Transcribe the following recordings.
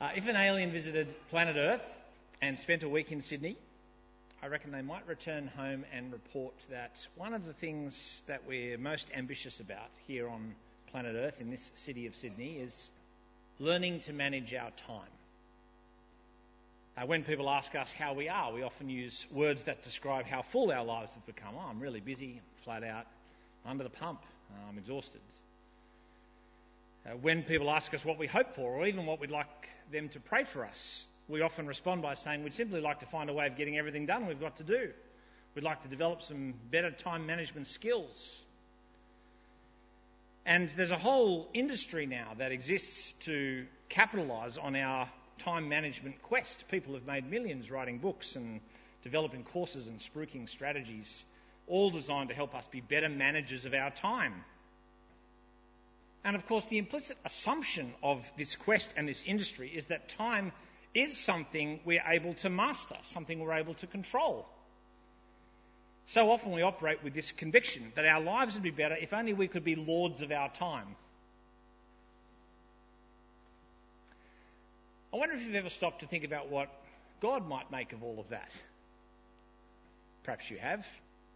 Uh, if an alien visited planet Earth and spent a week in Sydney, I reckon they might return home and report that one of the things that we're most ambitious about here on planet Earth in this city of Sydney is learning to manage our time. Uh, when people ask us how we are, we often use words that describe how full our lives have become. Oh, I'm really busy, flat out, under the pump, I'm exhausted. Uh, when people ask us what we hope for, or even what we'd like them to pray for us, we often respond by saying we'd simply like to find a way of getting everything done we've got to do. We'd like to develop some better time management skills. And there's a whole industry now that exists to capitalise on our time management quest. People have made millions writing books and developing courses and spruiking strategies, all designed to help us be better managers of our time. And of course, the implicit assumption of this quest and this industry is that time is something we're able to master, something we're able to control. So often we operate with this conviction that our lives would be better if only we could be lords of our time. I wonder if you've ever stopped to think about what God might make of all of that. Perhaps you have.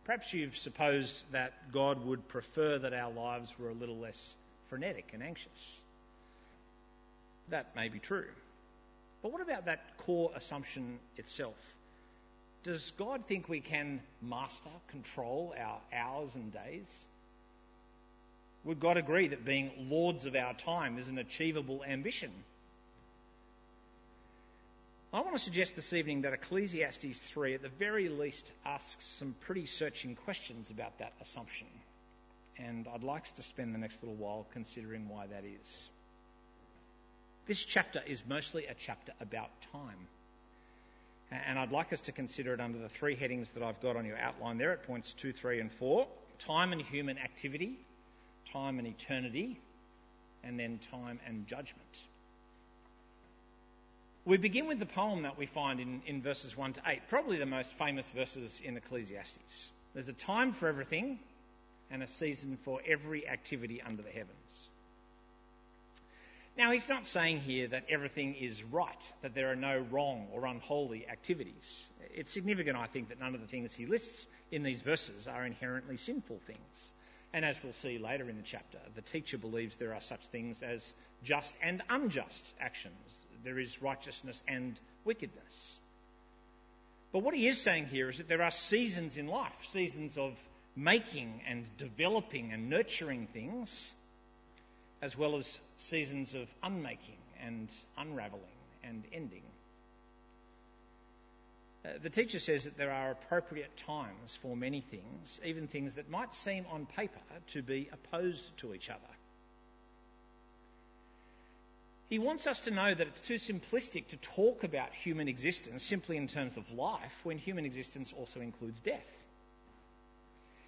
Perhaps you've supposed that God would prefer that our lives were a little less frenetic and anxious. That may be true. But what about that core assumption itself? Does God think we can master, control our hours and days? Would God agree that being lords of our time is an achievable ambition? I want to suggest this evening that Ecclesiastes 3, at the very least, asks some pretty searching questions about that assumption and I'd like to spend the next little while considering why that is. This chapter is mostly a chapter about time. And I'd like us to consider it under the three headings that I've got on your outline there at points 2, 3, and 4 time and human activity, time and eternity, and then time and judgment. We begin with the poem that we find in, in verses 1 to 8, probably the most famous verses in Ecclesiastes. There's a time for everything, and a season for every activity under the heavens. Now, he's not saying here that everything is right, that there are no wrong or unholy activities. It's significant, I think, that none of the things he lists in these verses are inherently sinful things. And as we'll see later in the chapter, the teacher believes there are such things as just and unjust actions. There is righteousness and wickedness. But what he is saying here is that there are seasons in life, seasons of making and developing and nurturing things, as well as seasons of unmaking and unraveling and ending. Uh, the teacher says that there are appropriate times for many things, even things that might seem on paper to be opposed to each other. He wants us to know that it's too simplistic to talk about human existence simply in terms of life when human existence also includes death.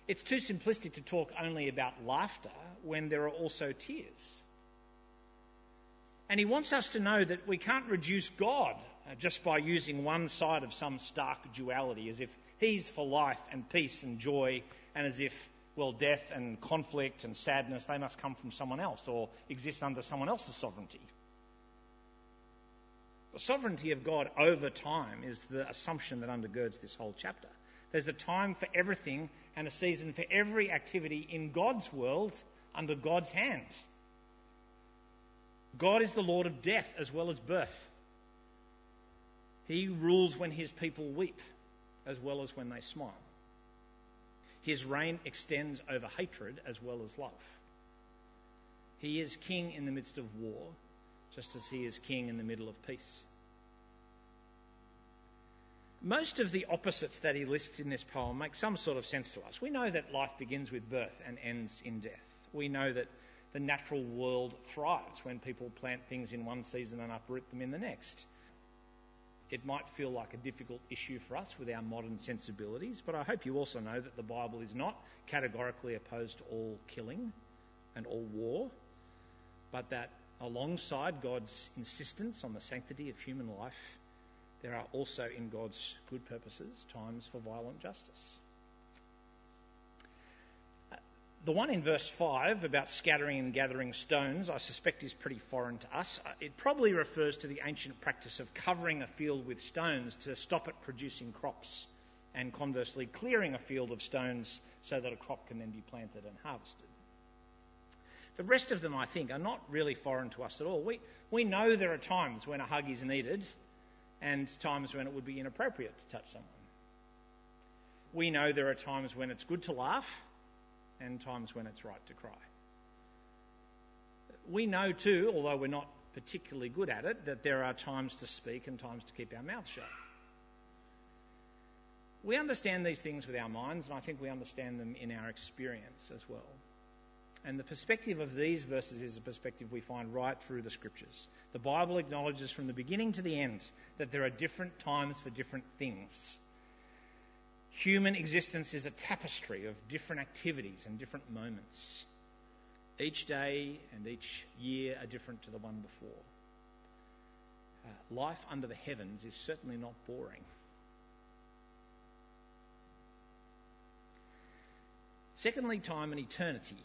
It's too simplistic to talk only about laughter when there are also tears. And he wants us to know that we can't reduce God uh, just by using one side of some stark duality, as if he's for life and peace and joy, and as if, well, death and conflict and sadness, they must come from someone else or exist under someone else's sovereignty. The sovereignty of God over time is the assumption that undergirds this whole chapter. There's a time for everything and a season for every activity in God's world under God's hand. God is the Lord of death as well as birth. He rules when his people weep as well as when they smile. His reign extends over hatred as well as love. He is king in the midst of war, just as he is king in the middle of peace. Most of the opposites that he lists in this poem make some sort of sense to us. We know that life begins with birth and ends in death. We know that the natural world thrives when people plant things in one season and uproot them in the next. It might feel like a difficult issue for us with our modern sensibilities, but I hope you also know that the Bible is not categorically opposed to all killing and all war, but that alongside God's insistence on the sanctity of human life, there are also in God's good purposes times for violent justice. the one in verse 5 about scattering and gathering stones, I suspect is pretty foreign to us. Uh, it probably refers to the ancient practice of covering a field with stones to stop it producing crops, and conversely, clearing a field of stones so that a crop can then be planted and harvested. The rest of them, I think, are not really foreign to us at all. We, we know there are times when a hug is needed and times when it would be inappropriate to touch someone. We know there are times when it's good to laugh and times when it's right to cry. We know too, although we're not particularly good at it, that there are times to speak and times to keep our mouth shut. We understand these things with our minds, and I think we understand them in our experience as well. And the perspective of these verses is a perspective we find right through the scriptures. The Bible acknowledges from the beginning to the end that there are different times for different things. Human existence is a tapestry of different activities and different moments. Each day and each year are different to the one before. Uh, life under the heavens is certainly not boring. Secondly, time and eternity.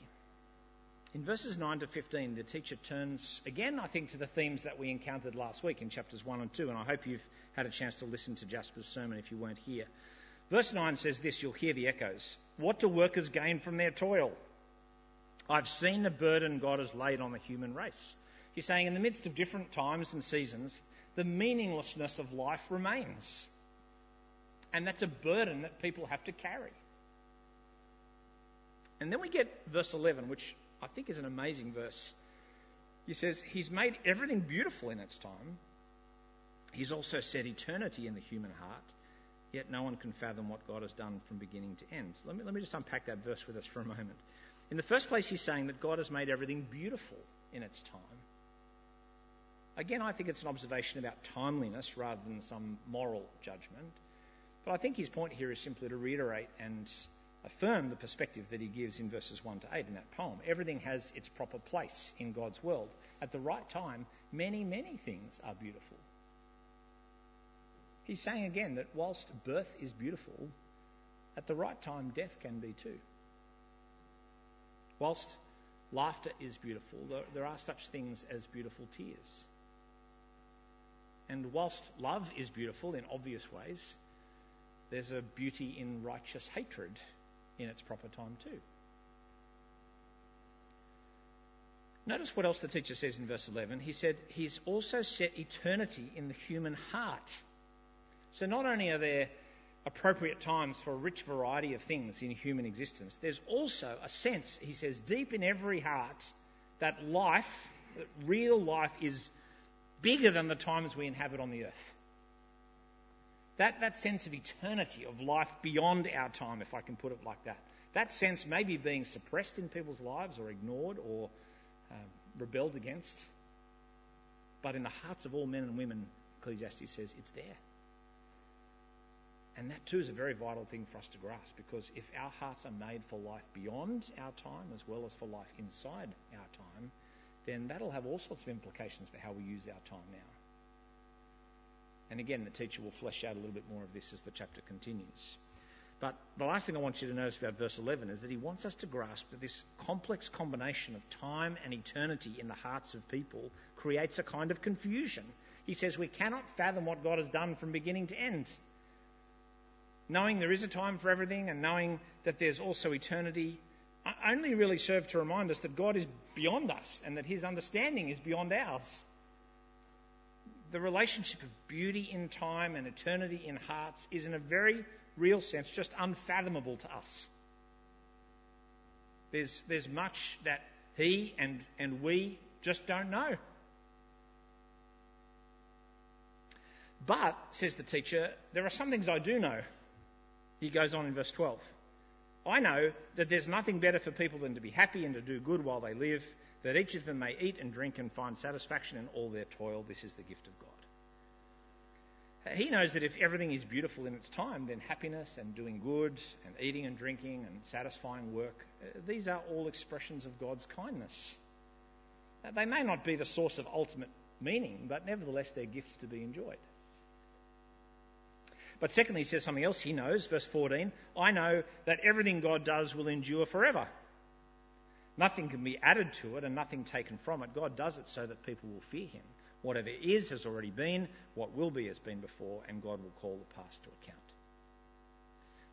In verses 9 to 15, the teacher turns again, I think, to the themes that we encountered last week in chapters 1 and 2, and I hope you've had a chance to listen to Jasper's sermon if you weren't here. Verse 9 says this, you'll hear the echoes. What do workers gain from their toil? I've seen the burden God has laid on the human race. He's saying, in the midst of different times and seasons, the meaninglessness of life remains. And that's a burden that people have to carry. And then we get verse 11, which I think is an amazing verse. He says, He's made everything beautiful in its time. He's also set eternity in the human heart, yet no one can fathom what God has done from beginning to end. Let me, let me just unpack that verse with us for a moment. In the first place, he's saying that God has made everything beautiful in its time. Again, I think it's an observation about timeliness rather than some moral judgment. But I think his point here is simply to reiterate and affirm the perspective that he gives in verses 1 to 8 in that poem. Everything has its proper place in God's world. At the right time, many, many things are beautiful. He's saying again that whilst birth is beautiful, at the right time, death can be too. Whilst laughter is beautiful, there are such things as beautiful tears. And whilst love is beautiful in obvious ways, there's a beauty in righteous hatred in its proper time too. Notice what else the teacher says in verse 11. He said, He's also set eternity in the human heart. So not only are there appropriate times for a rich variety of things in human existence, there's also a sense, he says, deep in every heart that life, that real life, is bigger than the times we inhabit on the earth. That, that sense of eternity, of life beyond our time, if I can put it like that. That sense may be being suppressed in people's lives or ignored or uh, rebelled against. But in the hearts of all men and women, Ecclesiastes says it's there. And that too is a very vital thing for us to grasp because if our hearts are made for life beyond our time as well as for life inside our time, then that'll have all sorts of implications for how we use our time now. And again, the teacher will flesh out a little bit more of this as the chapter continues. But the last thing I want you to notice about verse 11 is that he wants us to grasp that this complex combination of time and eternity in the hearts of people creates a kind of confusion. He says we cannot fathom what God has done from beginning to end. Knowing there is a time for everything and knowing that there's also eternity only really serve to remind us that God is beyond us and that his understanding is beyond ours the relationship of beauty in time and eternity in hearts is, in a very real sense, just unfathomable to us. There's, there's much that he and, and we just don't know. But, says the teacher, there are some things I do know. He goes on in verse 12. I know that there's nothing better for people than to be happy and to do good while they live that each of them may eat and drink and find satisfaction in all their toil. This is the gift of God. He knows that if everything is beautiful in its time, then happiness and doing good and eating and drinking and satisfying work, uh, these are all expressions of God's kindness. They may not be the source of ultimate meaning, but nevertheless they're gifts to be enjoyed. But secondly, he says something else he knows, verse 14 I know that everything God does will endure forever. Nothing can be added to it and nothing taken from it. God does it so that people will fear him. Whatever is has already been, what will be has been before, and God will call the past to account.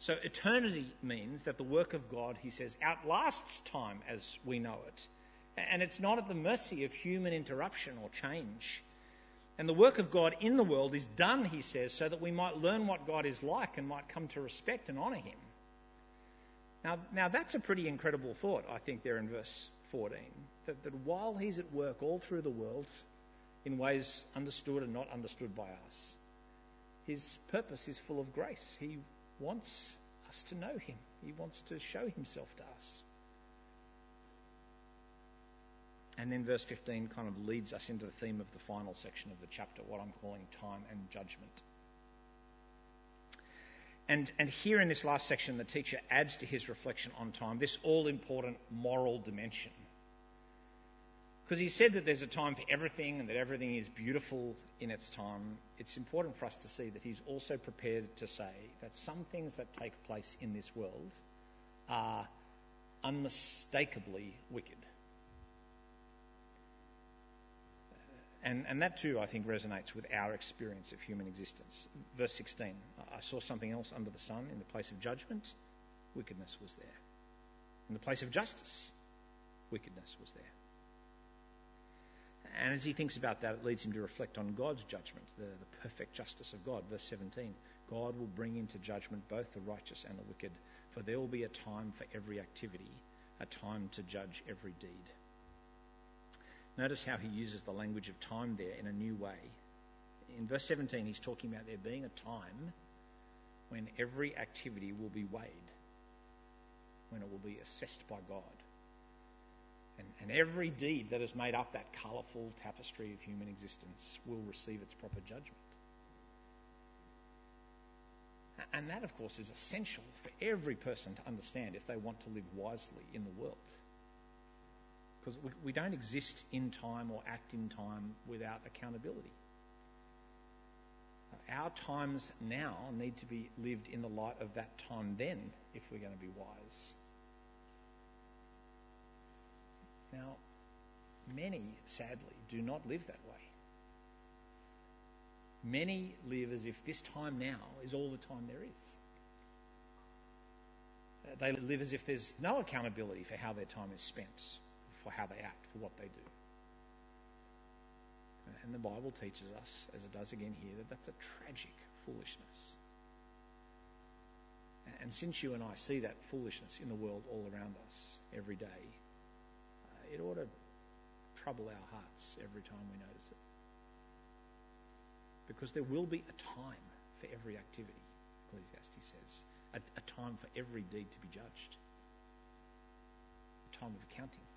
So eternity means that the work of God, he says, outlasts time as we know it. And it's not at the mercy of human interruption or change. And the work of God in the world is done, he says, so that we might learn what God is like and might come to respect and honour him. Now, now that's a pretty incredible thought, I think, there in verse 14. That, that while he's at work all through the world, in ways understood and not understood by us, his purpose is full of grace. He wants us to know him, he wants to show himself to us. And then verse 15 kind of leads us into the theme of the final section of the chapter, what I'm calling time and judgment. And, and here in this last section, the teacher adds to his reflection on time this all important moral dimension. Because he said that there's a time for everything and that everything is beautiful in its time. It's important for us to see that he's also prepared to say that some things that take place in this world are unmistakably wicked. And, and that too, I think, resonates with our experience of human existence. Verse 16 I saw something else under the sun. In the place of judgment, wickedness was there. In the place of justice, wickedness was there. And as he thinks about that, it leads him to reflect on God's judgment, the, the perfect justice of God. Verse 17 God will bring into judgment both the righteous and the wicked, for there will be a time for every activity, a time to judge every deed. Notice how he uses the language of time there in a new way. In verse 17, he's talking about there being a time when every activity will be weighed, when it will be assessed by God. And, and every deed that has made up that colourful tapestry of human existence will receive its proper judgment. And that, of course, is essential for every person to understand if they want to live wisely in the world because we, we don't exist in time or act in time without accountability. Our times now need to be lived in the light of that time then if we're going to be wise. Now, many, sadly, do not live that way. Many live as if this time now is all the time there is. They live as if there's no accountability for how their time is spent for how they act, for what they do. And the Bible teaches us, as it does again here, that that's a tragic foolishness. And since you and I see that foolishness in the world all around us every day, uh, it ought to trouble our hearts every time we notice it. Because there will be a time for every activity, Ecclesiastes says, a, a time for every deed to be judged, a time of accounting.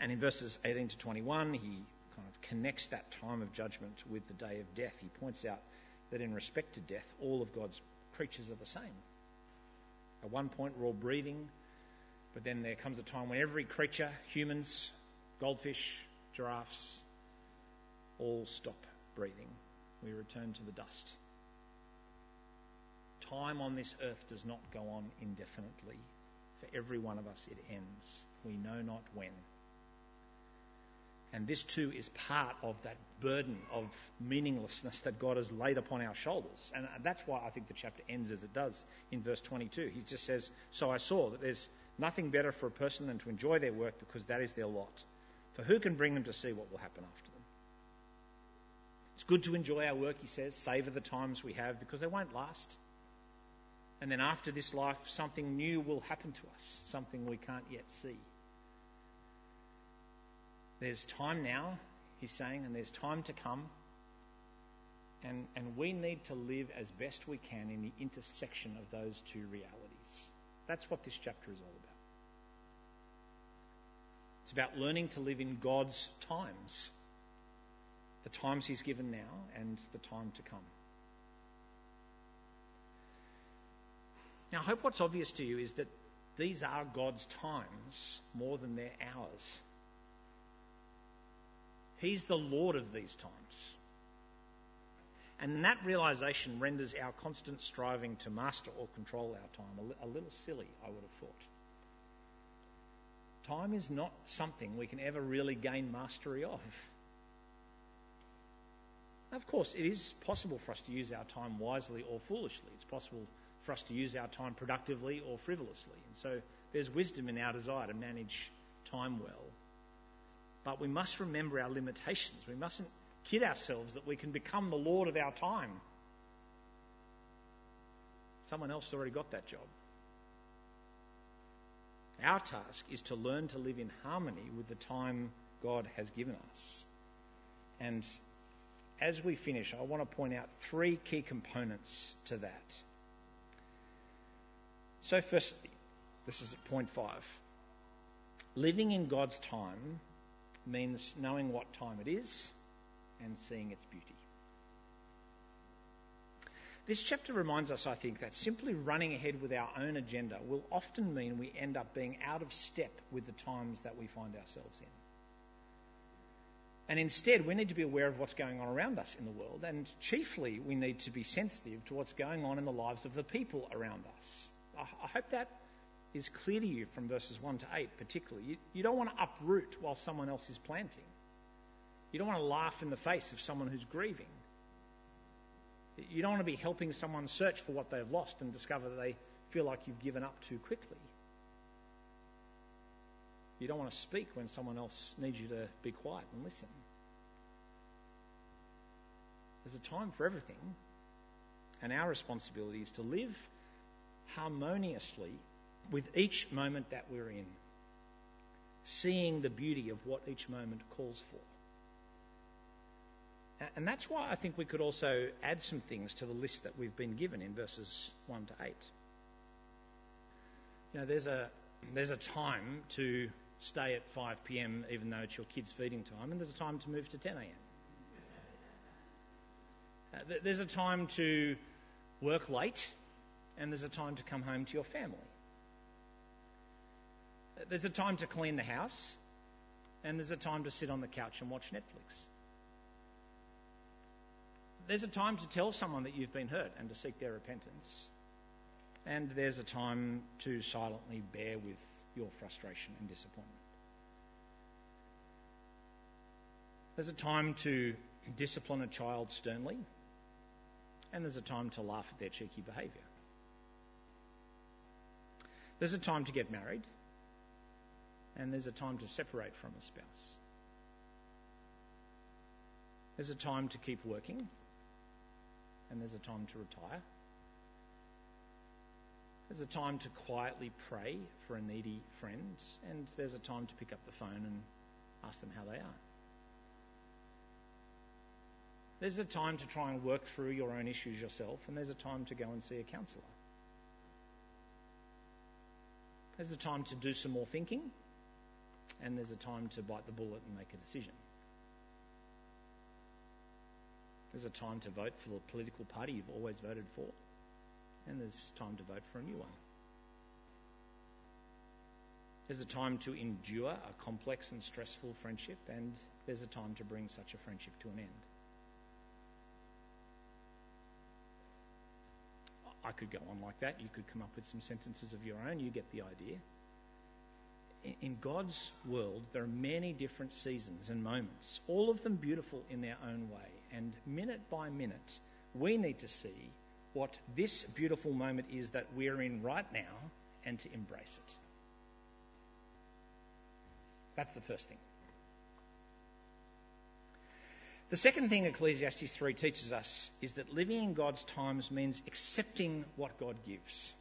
And in verses 18 to 21, he kind of connects that time of judgment with the day of death. He points out that in respect to death, all of God's creatures are the same. At one point, we're all breathing, but then there comes a time when every creature, humans, goldfish, giraffes, all stop breathing. We return to the dust. Time on this earth does not go on indefinitely. For every one of us, it ends. We know not when. And this too is part of that burden of meaninglessness that God has laid upon our shoulders. And that's why I think the chapter ends as it does in verse 22. He just says, So I saw that there's nothing better for a person than to enjoy their work because that is their lot. For who can bring them to see what will happen after them? It's good to enjoy our work, he says, savour the times we have because they won't last. And then after this life, something new will happen to us, something we can't yet see. There's time now, he's saying, and there's time to come. And, and we need to live as best we can in the intersection of those two realities. That's what this chapter is all about. It's about learning to live in God's times, the times He's given now and the time to come. Now, I hope what's obvious to you is that these are God's times more than they're ours. He's the Lord of these times. And that realization renders our constant striving to master or control our time a, little silly, I would have thought. time is not something we can ever really gain mastery of. Of course, it is possible for us to use our time wisely or foolishly. It's possible for us to use our time productively or frivolously. And so there's wisdom in our desire to manage time well. But we must remember our limitations. We mustn't kid ourselves that we can become the Lord of our time. Someone else already got that job. Our task is to learn to live in harmony with the time God has given us. And as we finish, I want to point out three key components to that. So, firstly, this is at point five. Living in God's time means knowing what time it is and seeing its beauty. This chapter reminds us, I think, that simply running ahead with our own agenda will often mean we end up being out of step with the times that we find ourselves in. And instead, we need to be aware of what's going on around us in the world, and chiefly, we need to be sensitive to what's going on in the lives of the people around us. I hope that is clear to you from verses 1 to 8, particularly. You, you don't want to uproot while someone else is planting, you don't want to laugh in the face of someone who's grieving. You don't want to be helping someone search for what they've lost and discover that they feel like you've given up too quickly. You don't want to speak when someone else needs you to be quiet and listen. There's a time for everything, and our responsibility is to live harmoniously with each moment that we're in, seeing the beauty of what each moment calls for. And that's why I think we could also add some things to the list that we've been given in verses 1 to 8. You know, there's a, there's a time to stay at 5 pm even though it's your kid's feeding time, and there's a time to move to 10 am. Uh, there's a time to work late, and there's a time to come home to your family. There's a time to clean the house, and there's a time to sit on the couch and watch Netflix there's a time to tell someone that you've been hurt and to seek their repentance. And there's a time to silently bear with your frustration and disappointment. There's a time to discipline a child sternly, and there's a time to laugh at their cheeky behaviour. There's a time to get married, and there's a time to separate from a spouse. There's a time to keep working, and there's a time to retire. There's a time to quietly pray for a needy friend, and there's a time to pick up the phone and ask them how they are. There's a time to try and work through your own issues yourself, and there's a time to go and see a counsellor. There's a time to do some more thinking, and there's a time to bite the bullet and make a decision. There's a time to vote for the political party you've always voted for, and there's time to vote for a new one. There's a time to endure a complex and stressful friendship, and there's a time to bring such a friendship to an end. I could go on like that. You could come up with some sentences of your own. You get the idea. In God's world, there are many different seasons and moments, all of them beautiful in their own way and minute by minute, we need to see what this beautiful moment is that we're in right now and to embrace it. That's the first thing. The second thing Ecclesiastes 3 teaches us is that living in God's times means accepting what God gives.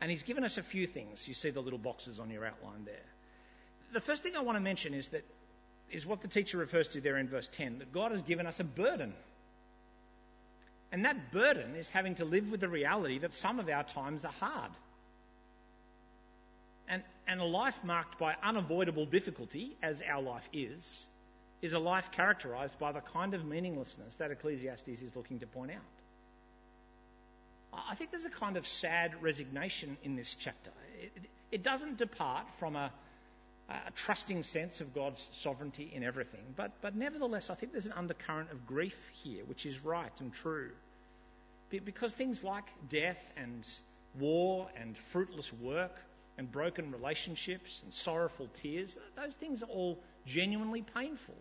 And He's given us a few things. You see the little boxes on your outline there. The first thing I want to mention is that is what the teacher refers to there in verse 10 that God has given us a burden. And that burden is having to live with the reality that some of our times are hard. And, and a life marked by unavoidable difficulty, as our life is, is a life characterized by the kind of meaninglessness that Ecclesiastes is looking to point out. I think there's a kind of sad resignation in this chapter. It, it doesn't depart from a, a trusting sense of God's sovereignty in everything. But, but nevertheless, I think there's an undercurrent of grief here, which is right and true. Because things like death and war and fruitless work and broken relationships and sorrowful tears, those things are all genuinely painful.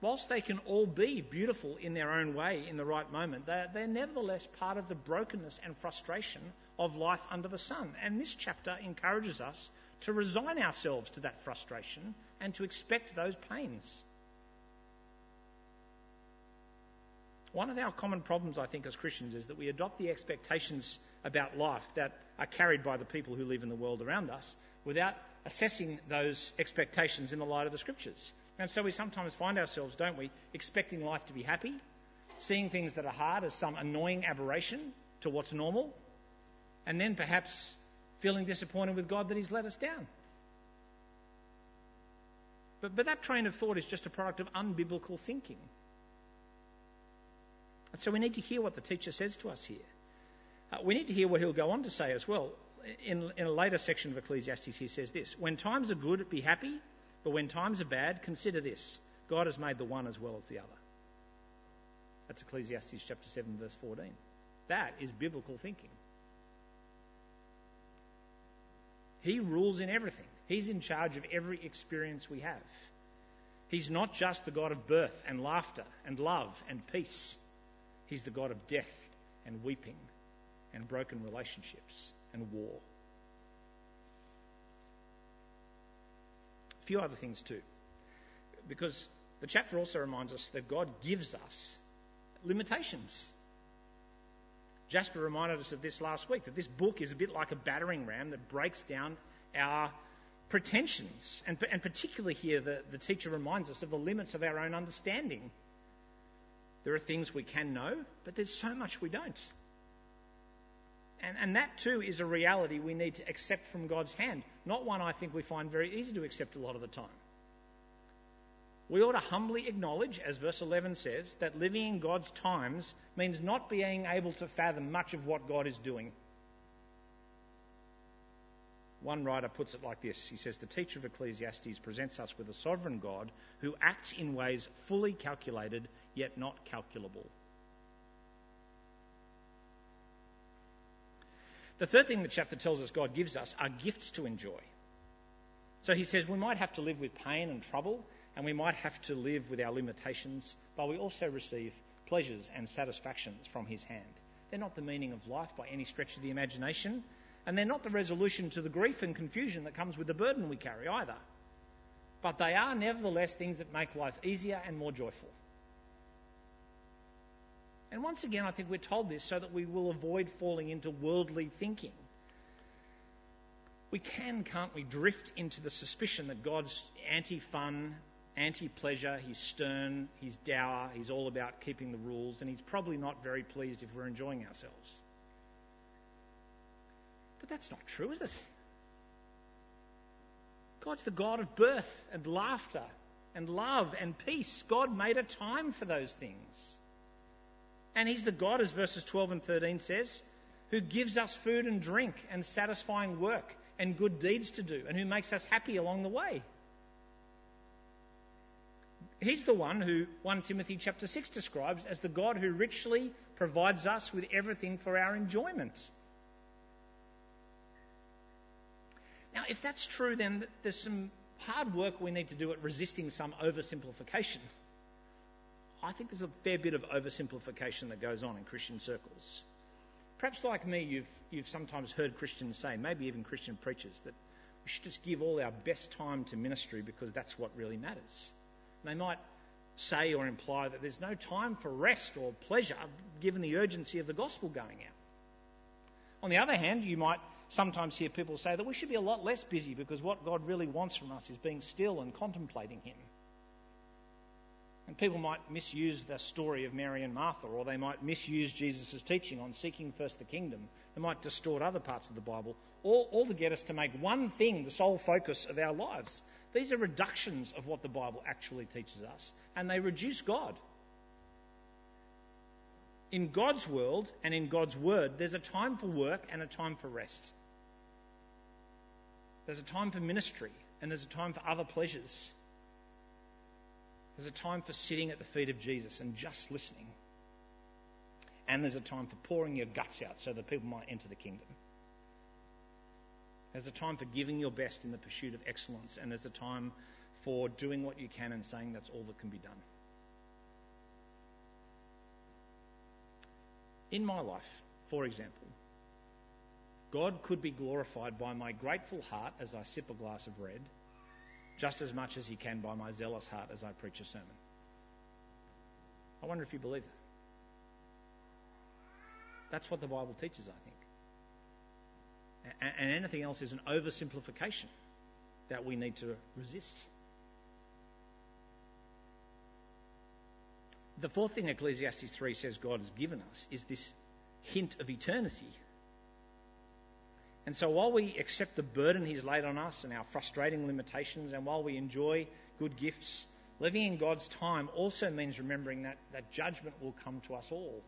Whilst they can all be beautiful in their own way in the right moment, they're, they're nevertheless part of the brokenness and frustration of life under the sun. And this chapter encourages us to resign ourselves to that frustration and to expect those pains. One of our common problems, I think, as Christians is that we adopt the expectations about life that are carried by the people who live in the world around us without assessing those expectations in the light of the scriptures. And so we sometimes find ourselves, don't we, expecting life to be happy, seeing things that are hard as some annoying aberration to what's normal, and then perhaps feeling disappointed with God that He's let us down. But, but that train of thought is just a product of unbiblical thinking. And so we need to hear what the teacher says to us here. Uh, we need to hear what he'll go on to say as well. In, in a later section of Ecclesiastes, he says this When times are good, be happy, but when times are bad, consider this God has made the one as well as the other. That's Ecclesiastes chapter 7, verse 14. That is biblical thinking. He rules in everything, He's in charge of every experience we have. He's not just the God of birth and laughter and love and peace. He's the God of death and weeping and broken relationships and war. Few other things too. Because the chapter also reminds us that God gives us limitations. Jasper reminded us of this last week that this book is a bit like a battering ram that breaks down our pretensions. And, and particularly here, the, the teacher reminds us of the limits of our own understanding. There are things we can know, but there's so much we don't. And, and that too is a reality we need to accept from God's hand, not one I think we find very easy to accept a lot of the time. We ought to humbly acknowledge, as verse 11 says, that living in God's times means not being able to fathom much of what God is doing. One writer puts it like this He says, The teacher of Ecclesiastes presents us with a sovereign God who acts in ways fully calculated yet not calculable. The third thing the chapter tells us God gives us are gifts to enjoy. So he says we might have to live with pain and trouble, and we might have to live with our limitations, but we also receive pleasures and satisfactions from his hand. They're not the meaning of life by any stretch of the imagination, and they're not the resolution to the grief and confusion that comes with the burden we carry either. But they are nevertheless things that make life easier and more joyful. And once again, I think we're told this so that we will avoid falling into worldly thinking. We can, can't we, drift into the suspicion that God's anti fun, anti pleasure, he's stern, he's dour, he's all about keeping the rules, and he's probably not very pleased if we're enjoying ourselves. But that's not true, is it? God's the God of birth and laughter and love and peace. God made a time for those things. And He's the God, as verses 12 and 13 says, who gives us food and drink and satisfying work and good deeds to do and who makes us happy along the way. He's the one who 1 Timothy chapter 6 describes as the God who richly provides us with everything for our enjoyment. Now, if that's true, then there's some hard work we need to do at resisting some oversimplification. I think there's a fair bit of oversimplification that goes on in Christian circles. Perhaps, like me, you've, you've sometimes heard Christians say, maybe even Christian preachers, that we should just give all our best time to ministry because that's what really matters. And they might say or imply that there's no time for rest or pleasure given the urgency of the gospel going out. On the other hand, you might sometimes hear people say that we should be a lot less busy because what God really wants from us is being still and contemplating Him. And people might misuse the story of Mary and Martha, or they might misuse Jesus' teaching on seeking first the kingdom. They might distort other parts of the Bible, all, all to get us to make one thing the sole focus of our lives. These are reductions of what the Bible actually teaches us, and they reduce God. In God's world and in God's word, there's a time for work and a time for rest. There's a time for ministry and there's a time for other pleasures. There's a time for sitting at the feet of Jesus and just listening. And there's a time for pouring your guts out so that people might enter the kingdom. There's a time for giving your best in the pursuit of excellence, and there's a time for doing what you can and saying that's all that can be done. In my life, for example, God could be glorified by my grateful heart as I sip a glass of red, just as much as He can by my zealous heart as I preach a sermon. I wonder if you believe that. That's what the Bible teaches, I think. And anything else is an oversimplification that we need to resist. The fourth thing Ecclesiastes 3 says God has given us is this hint of eternity. And so while we accept the burden He's laid on us and our frustrating limitations, and while we enjoy good gifts, living in God's time also means remembering that, that judgment will come to us all.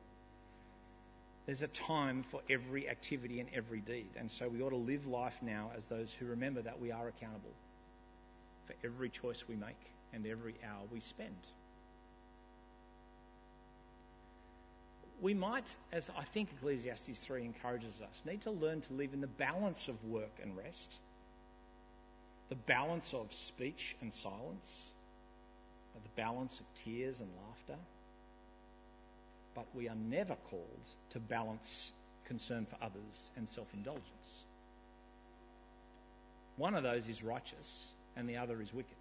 There's a time for every activity and every deed. And so we ought to live life now as those who remember that we are accountable for every choice we make and every hour we spend. We might, as I think Ecclesiastes 3 encourages us, need to learn to live in the balance of work and rest, the balance of speech and silence, the balance of tears and laughter but we are never called to balance concern for others and self indulgence. One of those is righteous, and the other is wicked.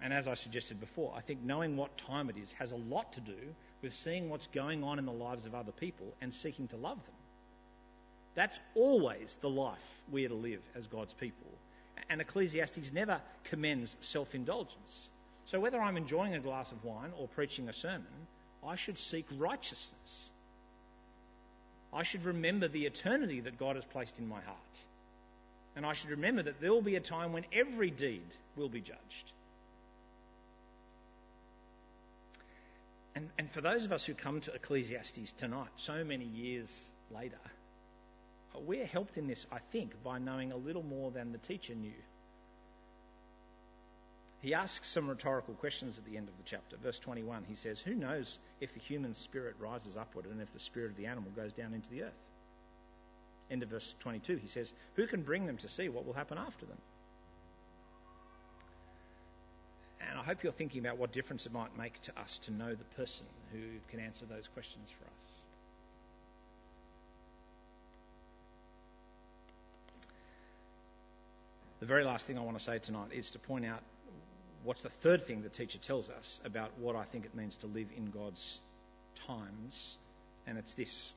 And as I suggested before, I think knowing what time it is has a lot to do with seeing what's going on in the lives of other people and seeking to love them. That's always the life we are to live as God's people. And Ecclesiastes never commends self indulgence. So whether I'm enjoying a glass of wine or preaching a sermon, I should seek righteousness. I should remember the eternity that God has placed in my heart. And I should remember that there will be a time when every deed will be judged. And, and for those of us who come to Ecclesiastes tonight, so many years later, we're helped in this, I think, by knowing a little more than the teacher knew. He asks some rhetorical questions at the end of the chapter. Verse 21, he says, Who knows if the human spirit rises upward and if the spirit of the animal goes down into the earth? End of verse 22, he says, Who can bring them to see what will happen after them? I hope you're thinking about what difference it might make to us to know the person who can answer those questions for us. The very last thing I want to say tonight is to point out what's the third thing the teacher tells us about what I think it means to live in God's times? And it's this.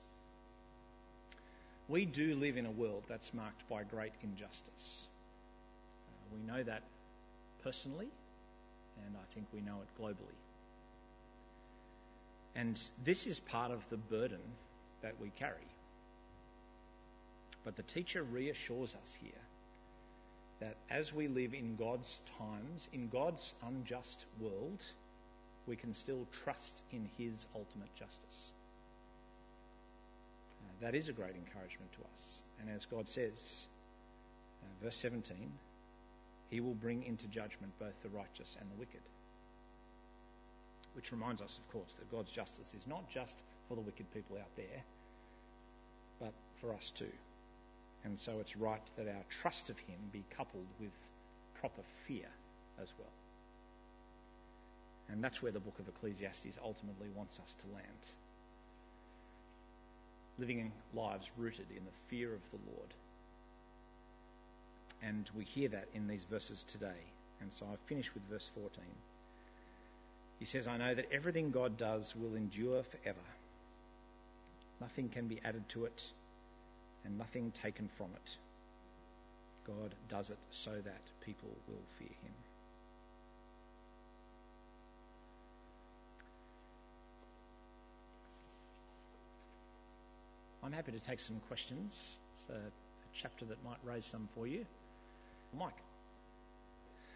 We do live in a world that's marked by great injustice. Uh, we know that personally, and I think we know it globally. And this is part of the burden that we carry. But the teacher reassures us here that as we live in God's times, in God's unjust world, we can still trust in His ultimate justice. Uh, that is a great encouragement to us. And as God says, uh, verse 17, He will bring into judgment both the righteous and the wicked. Which reminds us, of course, that God's justice is not just for the wicked people out there, but for us too. And so it's right that our trust of Him be coupled with proper fear as well. And that's where the book of Ecclesiastes ultimately wants us to land. Living lives rooted in the fear of the Lord. And we hear that in these verses today. And so I finish with verse 14. He says, I know that everything God does will endure forever. Nothing can be added to it and nothing taken from it. God does it so that people will fear him. I'm happy to take some questions. It's a, a chapter that might raise some for you. Mike.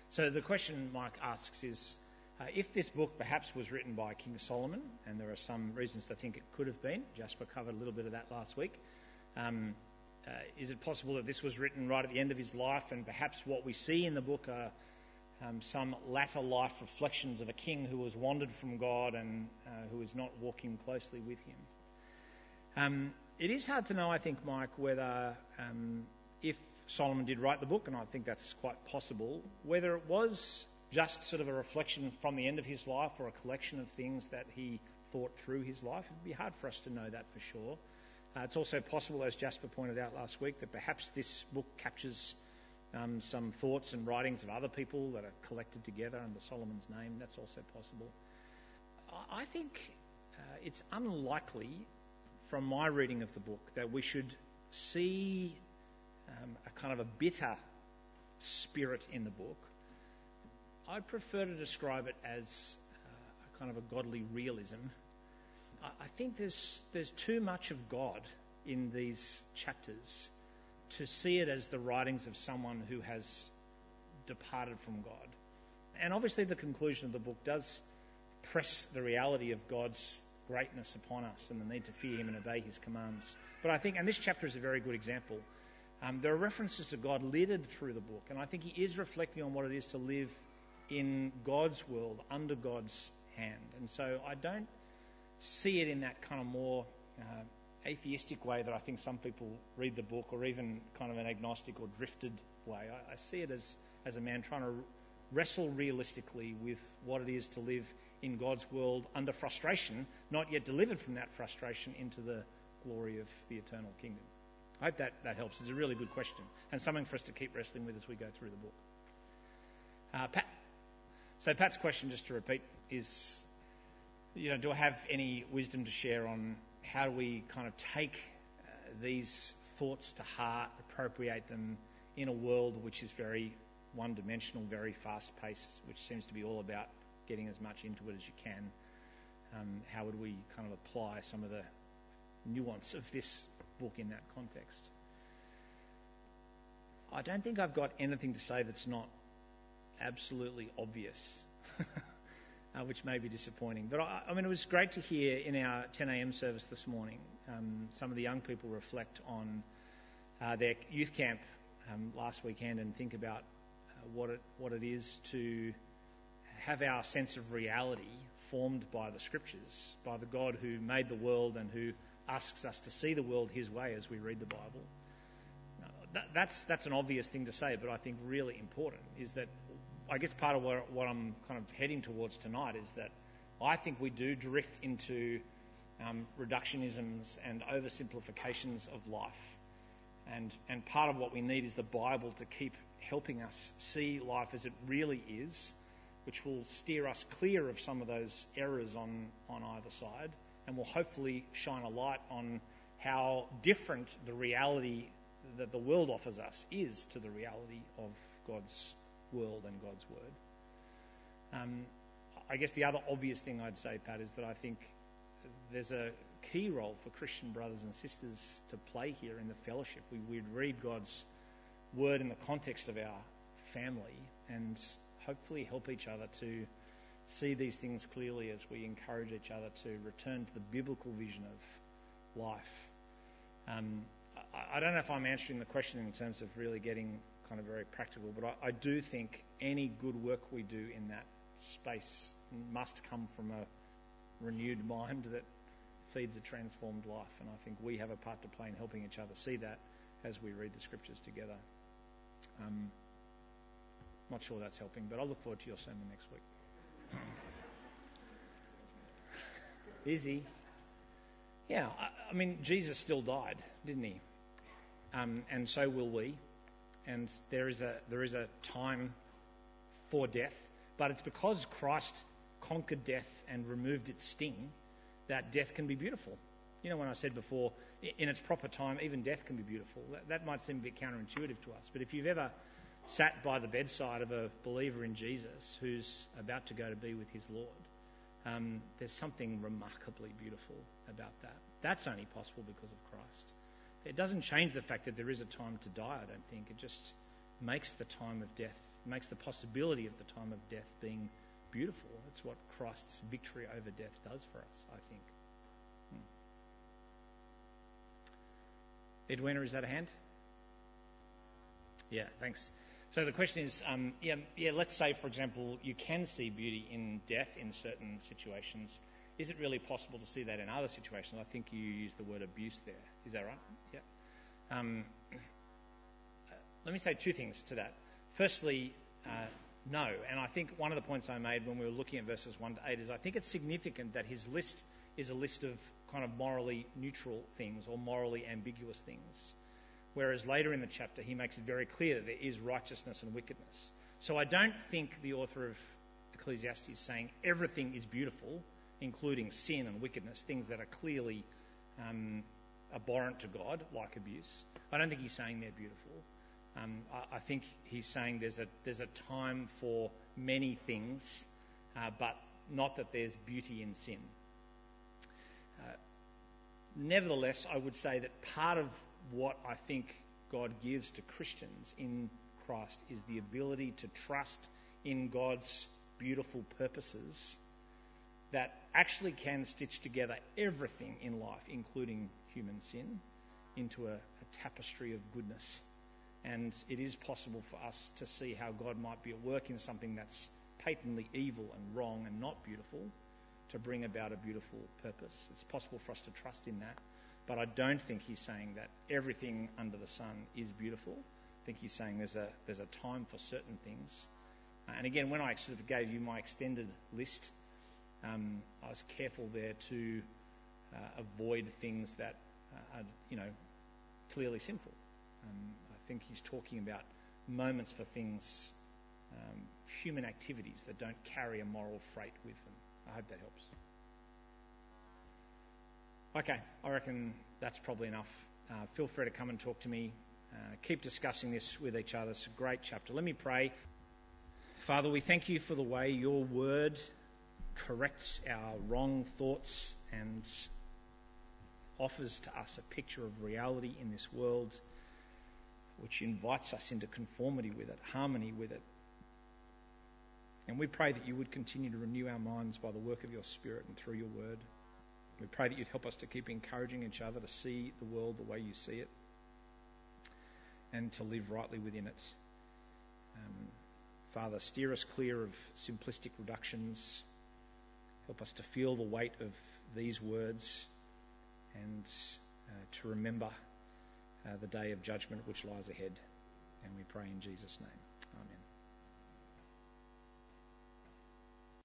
So the question Mike asks is uh, if this book perhaps was written by King Solomon, and there are some reasons to think it could have been, Jasper covered a little bit of that last week. Um, uh, is it possible that this was written right at the end of his life, and perhaps what we see in the book are um, some latter life reflections of a king who has wandered from God and uh, who is not walking closely with him? Um, it is hard to know, I think, Mike, whether um, if Solomon did write the book, and I think that's quite possible, whether it was just sort of a reflection from the end of his life or a collection of things that he thought through his life. It'd be hard for us to know that for sure. Uh, it's also possible, as Jasper pointed out last week, that perhaps this book captures um, some thoughts and writings of other people that are collected together under Solomon's name. That's also possible. I think uh, it's unlikely, from my reading of the book, that we should see um, a kind of a bitter spirit in the book. I prefer to describe it as uh, a kind of a godly realism. I, I think there's there's too much of God in these chapters to see it as the writings of someone who has departed from God. And obviously, the conclusion of the book does press the reality of God's greatness upon us and the need to fear Him and obey His commands. But I think, and this chapter is a very good example, um, there are references to God littered through the book, and I think He is reflecting on what it is to live in God's world, under God's hand. And so I don't see it in that kind of more uh, atheistic way that I think some people read the book, or even kind of an agnostic or drifted way. I, I see it as, as a man trying to wrestle realistically with what it is to live in God's world under frustration, not yet delivered from that frustration into the glory of the eternal kingdom. I hope that, that helps. It's a really good question and something for us to keep wrestling with as we go through the book. Uh, Pat. So, Pat's question, just to repeat, is you know, do I have any wisdom to share on how do we kind of take uh, these thoughts to heart, appropriate them in a world which is very one dimensional, very fast paced, which seems to be all about getting as much into it as you can. Um, how would we kind of apply some of the nuance of this book in that context? I don't think I've got anything to say that's not absolutely obvious, uh, which may be disappointing. But I, I, mean, it was great to hear in our 10 a.m. service this morning um, some of the young people reflect on uh, their youth camp um, last weekend and think about uh, what it what it is to have our sense of reality formed by the scriptures, by the God who made the world and who asks us to see the world his way as we read the Bible. That, that's, that's an obvious thing to say, but I think really important is that I guess part of what, what I'm kind of heading towards tonight is that I think we do drift into um, reductionisms and oversimplifications of life. And, and part of what we need is the Bible to keep helping us see life as it really is which will steer us clear of some of those errors on, on either side and will hopefully shine a light on how different the reality that the world offers us is to the reality of God's world and God's word. Um, I guess the other obvious thing I'd say, Pat, is that I think there's a key role for Christian brothers and sisters to play here in the fellowship. We, would read God's word in the context of our family and hopefully help each other to see these things clearly as we encourage each other to return to the biblical vision of life. Um, I, I, don't know if I'm answering the question in terms of really getting kind of very practical, but I, I do think any good work we do in that space must come from a renewed mind that feeds a transformed life. And I think we have a part to play in helping each other see that as we read the scriptures together. Um, not sure that's helping, but I'll look forward to your sermon next week. Busy. Yeah, I, I, mean, Jesus still died, didn't he? Um, and so will we. And there is a there is a time for death, but it's because Christ conquered death and removed its sting that death can be beautiful. You know, when I said before, in its proper time, even death can be beautiful. That, that might seem a bit counterintuitive to us, but if you've ever sat by the bedside of a believer in Jesus who's about to go to be with his Lord. Um, there's something remarkably beautiful about that. That's only possible because of Christ. It doesn't change the fact that there is a time to die, I don't think. It just makes the time of death, makes the possibility of the time of death being beautiful. It's what Christ's victory over death does for us, I think. Hmm. Edwina, is that a hand? Yeah, thanks. So the question is, um, yeah, yeah, let's say, for example, you can see beauty in death in certain situations. is it really possible to see that in other situations? I think you used the word abuse there. Is that right? Yeah. Um, let me say two things to that. Firstly, uh, no. And I think one of the points I made when we were looking at verses 1 to 8 is I think it's significant that his list is a list of kind of morally neutral things or morally ambiguous things. Whereas later in the chapter, he makes it very clear that there is righteousness and wickedness. So I don't think the author of Ecclesiastes is saying everything is beautiful, including sin and wickedness, things that are clearly um, abhorrent to God, like abuse. I don't think he's saying they're beautiful. Um, I, I, think he's saying there's a there's a time for many things, uh, but not that there's beauty in sin. Uh, nevertheless, I would say that part of what I think God gives to Christians in Christ is the ability to trust in God's beautiful purposes that actually can stitch together everything in life, including human sin, into a, a tapestry of goodness. And it is possible for us to see how God might be at work in something that's patently evil and wrong and not beautiful to bring about a beautiful purpose. It's possible for us to trust in that. But I don't think he's saying that everything under the sun is beautiful. I think he's saying there's a, there's a time for certain things. Uh, and again, when I sort of gave you my extended list, um, I was careful there to uh, avoid things that uh, are, you know, clearly sinful. Um, I think he's talking about moments for things, um, human activities that don't carry a moral freight with them. I hope that helps. Okay, I reckon that's probably enough. Uh, feel free to come and talk to me. Uh, keep discussing this with each other. It's a great chapter. Let me pray. Father, we thank you for the way your word corrects our wrong thoughts and offers to us a picture of reality in this world which invites us into conformity with it, harmony with it. And we pray that you would continue to renew our minds by the work of your Spirit and through your word. We pray that you'd help us to keep encouraging each other to see the world the way you see it and to live rightly within it. Um, Father, steer us clear of simplistic reductions. Help us to feel the weight of these words and uh, to remember uh, the day of judgment which lies ahead. And we pray in Jesus' name.